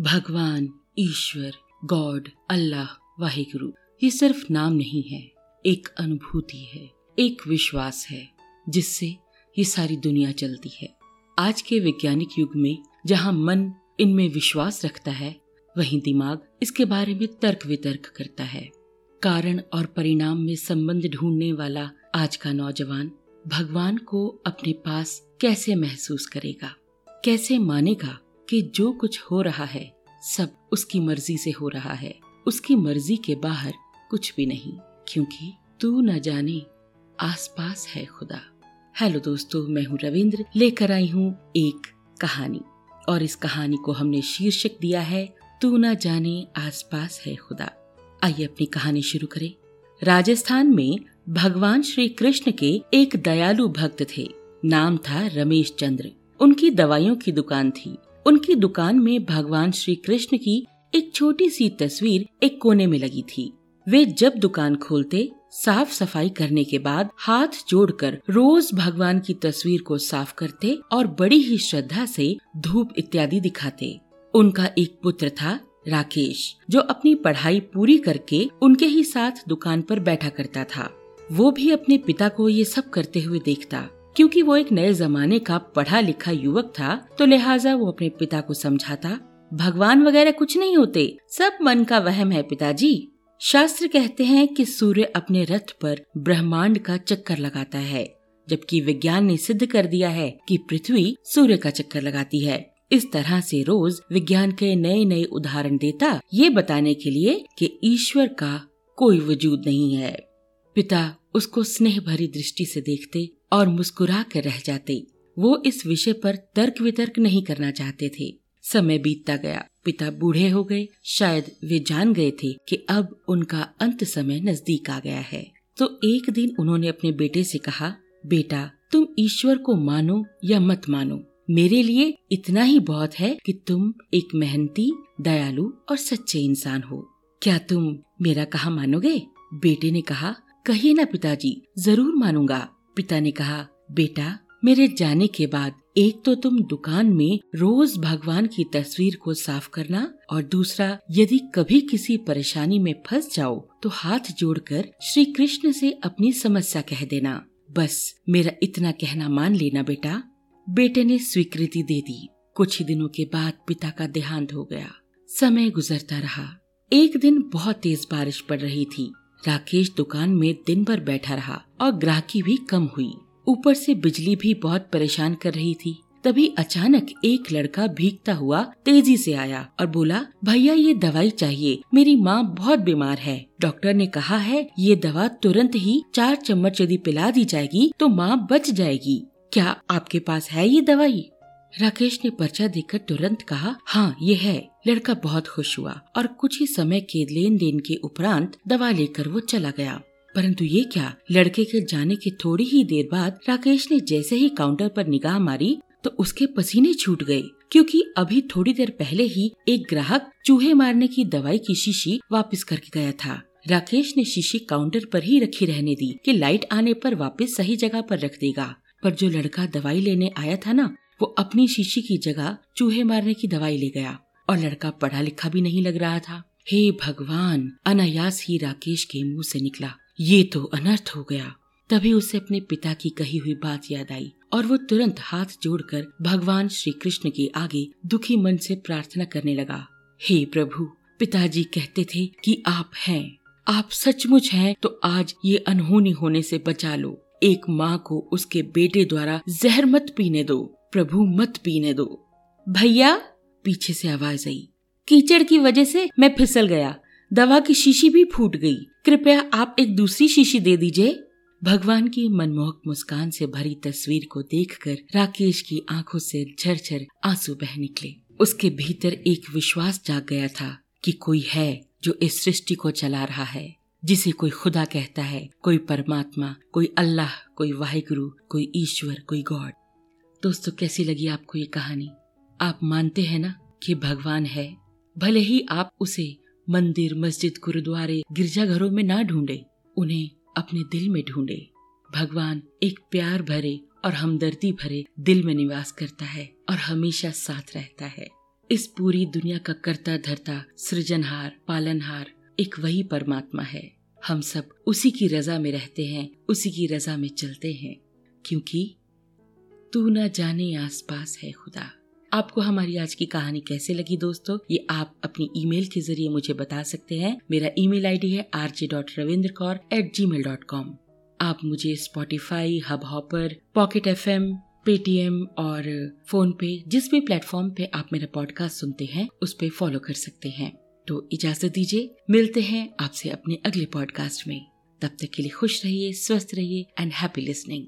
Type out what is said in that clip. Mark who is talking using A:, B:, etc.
A: भगवान, ईश्वर, गॉड, अल्लाह, वाहिगुरु। ये सिर्फ़ नाम नहीं है, एक अनुभूति है, एक विश्वास है, जिससे ये सारी दुनिया चलती है। आज के वैज्ञानिक युग में, जहाँ मन इनमें विश्वास रखता है, वहीं दिमाग इसके बारे में तर्क वितर्क करता है। कारण और परिणाम में संबंध ढूँढने वाला आज का नौजवान, भगवान को अपने पास कैसे महसूस करेगा? कैसे मानेगा कि जो कुछ हो रहा है सब उसकी मर्ज़ी से हो रहा है। उसकी मर्ज़ी के बाहर कुछ भी नहीं, क्योंकि तू न जाने आसपास है खुदा। हेलो दोस्तों, मैं हूँ रविंद्र, लेकर आई हूँ एक कहानी। और इस कहानी को हमने शीर्षक दिया है, तू न जाने आसपास है खुदा। आइए अपनी कहानी शुरू करें। राजस्थान में भगवान श्री कृष्ण के एक दयालु भक्त थे, नाम था रमेश चंद्र। उनकी दवाइयों की दुकान थी। उनकी दुकान में भगवान श्री कृष्ण की एक छोटी सी तस्वीर एक कोने में लगी थी। वे जब दुकान खोलते, साफ़ सफ़ाई करने के बाद हाथ जोड़कर रोज भगवान की तस्वीर को साफ़ करते और बड़ी ही श्रद्धा से धूप इत्यादि दिखाते। उनका एक पुत्र था राकेश, जो अपनी पढ़ाई पूरी करके उनके ही साथ दुकान पर बैठा करता था। वो भी अपने पिता को ये सब करते हुए देखता। क्योंकि वो एक नए जमाने का पढ़ा लिखा युवक था तो लिहाजा वो अपने पिता को समझाता। भगवान वगैरह कुछ नहीं होते, सब मन का वहम है पिताजी। शास्त्र कहते हैं कि सूर्य अपने रथ पर ब्रह्मांड का चक्कर लगाता है, जबकि विज्ञान ने सिद्ध कर दिया है कि पृथ्वी सूर्य का चक्कर लगाती है। इस तरह से रोज विज्ञान के नए नए उदाहरण देता, ये बताने के लिए कि ईश्वर का कोई वजूद नहीं है। पिता उसको स्नेह भरी दृष्टि से देखते और मुस्कुरा कर रह जाते। वो इस विषय पर तर्क वितर्क नहीं करना चाहते थे। समय बीतता गया। पिता बूढ़े हो गए। शायद वे जान गए थे कि अब उनका अंत समय नज़दीक आ गया है। तो एक दिन उन्होंने अपने बेटे से कहा, बेटा, तुम ईश्वर को मानो या मत मानो। मेरे लिए इतना ही बहुत है कि तुम एक मेहनती, दयालु और सच्चे इंसान हो। क्या तुम मेरा कहा मानोगे? बेटे ने कहा, कहिए ना पिताजी, ज़रूर मानूँगा। पिता ने कहा, बेटा, मेरे जाने के बाद एक तो तुम दुकान में रोज भगवान की तस्वीर को साफ़ करना और दूसरा, यदि कभी किसी परेशानी में फंस जाओ तो हाथ जोड़कर श्री कृष्ण से अपनी समस्या कह देना। बस, मेरा इतना कहना मान लेना बेटा। बेटे ने स्वीकृति दे दी। कुछ ही दिनों के बाद पिता का देहांत हो गया। समय गुजरता रहा। एक दिन बहुत तेज बारिश पड़ रही थी। राकेश दुकान में दिन भर बैठा रहा और ग्राहकी भी कम हुई। ऊपर से बिजली भी बहुत परेशान कर रही थी। तभी अचानक एक लड़का भीगता हुआ तेज़ी से आया और बोला, भैया, ये दवाई चाहिए। मेरी माँ बहुत बीमार है। डॉक्टर ने कहा है, ये दवा तुरंत ही चार चम्मच यदि पिला दी जाएगी तो माँ बच जाएगी। क्या आपके पास है ये दवाई? राकेश ने पर्चा देखकर तुरंत कहा हाँ ये है। लड़का बहुत खुश हुआ और कुछ ही समय के लेन देन के उपरांत दवा लेकर वो चला गया। परंतु ये क्या, लड़के के जाने के थोड़ी ही देर बाद राकेश ने जैसे ही काउंटर पर निगाह मारी तो उसके पसीने छूट गए, क्योंकि अभी थोड़ी देर पहले ही एक ग्राहक चूहे मारने की दवाई की शीशी वापस करके गया था। राकेश ने शीशी काउंटर पर ही रखी रहने दी कि लाइट आने पर वापस सही जगह पर रख देगा। पर जो लड़का दवाई लेने आया था ना, वो अपनी शीशी की जगह चूहे मारने की दवाई ले गया। और लड़का पढ़ा लिखा भी नहीं लग रहा था। हे भगवान, अनायास ही राकेश के मुँह से निकला। ये तो अनर्थ हो गया। तभी उसे अपने पिता की कही हुई बात याद आई और वो तुरंत हाथ जोड़कर भगवान श्री कृष्ण के आगे दुखी मन से प्रार्थना करने लगा। हे प्रभु, पिताजी कहते थे कि आप हैं। आप सचमुच हैं तो आज ये अनहोनी होने से बचा लो। एक माँ को उसके बेटे द्वारा जहर मत पीने दो। प्रभु मत पीने दो। भैया पीछे से आवाज़ आई। कीचड़ की वजह से मैं फिसल गया। दवा की शीशी भी फूट गई। कृपया आप एक दूसरी शीशी दे दीजिए। भगवान की मनमोहक मुस्कान से भरी तस्वीर को देखकर राकेश की आँखों से झरझर आँसू बह निकले। उसके भीतर एक विश्वास जाग गया था कि कोई है जो इस सृष्टि को चला रहा है, जिसे कोई खुदा कहता है, कोई परमात्मा, कोई अल्लाह, कोई वाहिगुरु, कोई ईश्वर, कोई गॉड। दोस्तों, कैसी लगी आपको ये कहानी? आप मानते हैं ना कि भगवान है? भले ही आप उसे मंदिर, मस्जिद, गुरुद्वारे, गिरजाघरों में ना ढूंढे, उन्हें अपने दिल में ढूंढे। भगवान एक प्यार भरे और हमदर्दी भरे दिल में निवास करता है और हमेशा साथ रहता है। इस पूरी दुनिया का करता धरता, सृजनहार, पालनहार एक वही परमात्मा है। हम सब उसी की रजा में रहते हैं, उसी की रजा में चलते हैं, क्योंकि तू न जाने आसपास है खुदा। आपको हमारी आज की कहानी कैसे लगी दोस्तों? ये आप अपनी ईमेल के ज़रिए मुझे बता सकते हैं। मेरा ईमेल आईडी है R J dot Ravindra Kaur at Gmail dot com आप मुझे Spotify Hubhopper Pocket F M Paytm और फ़ोन पे जिस भी प्लेटफॉर्म पे आप मेरा पॉडकास्ट सुनते हैं, उस पे फॉलो कर सकते हैं। तो इजाज़त दीजिए। मिलते हैं आपसे अपने अगले पॉडकास्ट में। तब तक के लिए खुश रहिए, स्वस्थ रहिए एंड हैप्पी लिसनिंग